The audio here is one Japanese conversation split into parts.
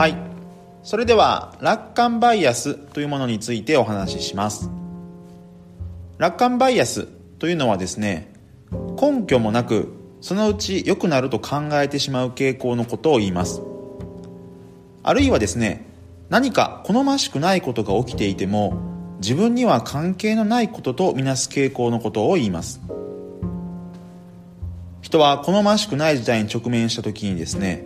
はい。それでは楽観バイアスというものについてお話しします。楽観バイアスというのはですね根拠もなくそのうち良くなると考えてしまう傾向のことを言います。あるいはですね何か好ましくないことが起きていても自分には関係のないこととみなす傾向のことを言います。人は好ましくない事態に直面した時にですね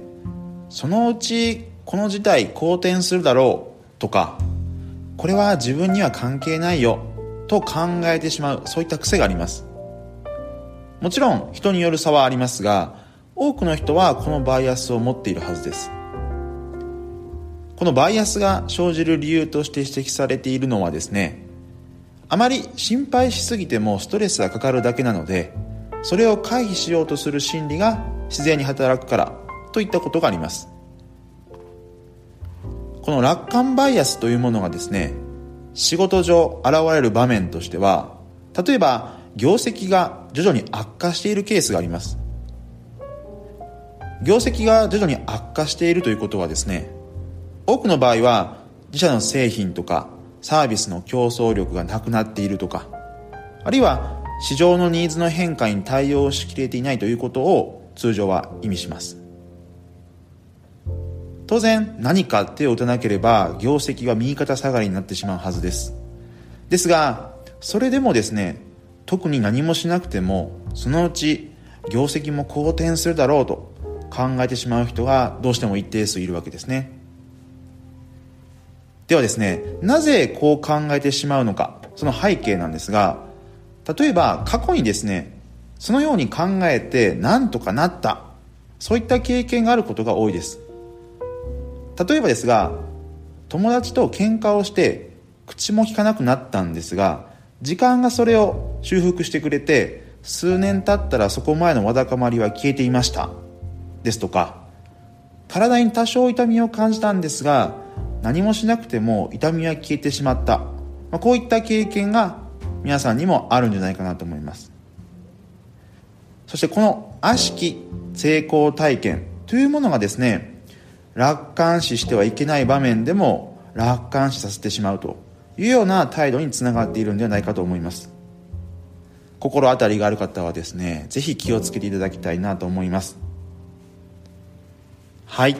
そのうちこの事態好転するだろうとかこれは自分には関係ないよと考えてしまうそういった癖があります。もちろん人による差はありますが多くの人はこのバイアスを持っているはずです。このバイアスが生じる理由として指摘されているのはですねあまり心配しすぎてもストレスがかかるだけなのでそれを回避しようとする心理が自然に働くからといったことがあります。この楽観バイアスというものがですね仕事上現れる場面としては例えば業績が徐々に悪化しているケースがあります。業績が徐々に悪化しているということはですね多くの場合は自社の製品とかサービスの競争力がなくなっているとかあるいは市場のニーズの変化に対応しきれていないということを通常は意味します。当然何か手を打たなければ業績は右肩下がりになってしまうはずです。ですがそれでもですね特に何もしなくてもそのうち業績も好転するだろうと考えてしまう人がどうしても一定数いるわけですね。ではですねなぜこう考えてしまうのかその背景なんですが例えば過去にですねそのように考えて何とかなったそういった経験があることが多いです。例えばですが友達と喧嘩をして口も聞かなくなったんですが時間がそれを修復してくれて数年経ったらそこ前のわだかまりは消えていました。ですとか体に多少痛みを感じたんですが何もしなくても痛みは消えてしまった、まあ、こういった経験が皆さんにもあるんじゃないかなと思います。そしてこの悪しき成功体験というものがですね楽観視してはいけない場面でも楽観視させてしまうというような態度につながっているんではないかと思います。心当たりがある方はですねぜひ気をつけていただきたいなと思います。はい。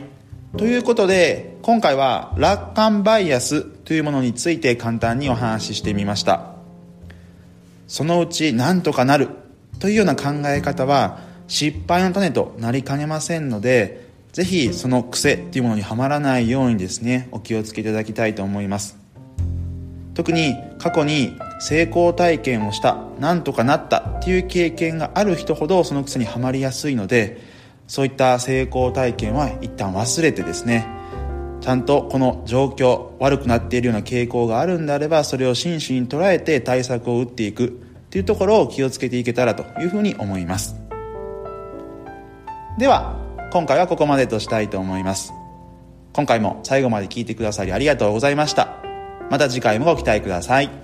ということで今回は楽観バイアスというものについて簡単にお話ししてみました。そのうち何とかなるというような考え方は失敗の種となりかねませんのでぜひその癖っていうものにはまらないようにですねお気をつけいただきたいと思います。特に過去に成功体験をした何とかなったっていう経験がある人ほどその癖にはまりやすいのでそういった成功体験は一旦忘れてですねちゃんとこの状況悪くなっているような傾向があるんであればそれを真摯に捉えて対策を打っていくっていうところを気をつけていけたらというふうに思います。では今回はここまでとしたいと思います。今回も最後まで聞いてくださりありがとうございました。また次回もご期待ください。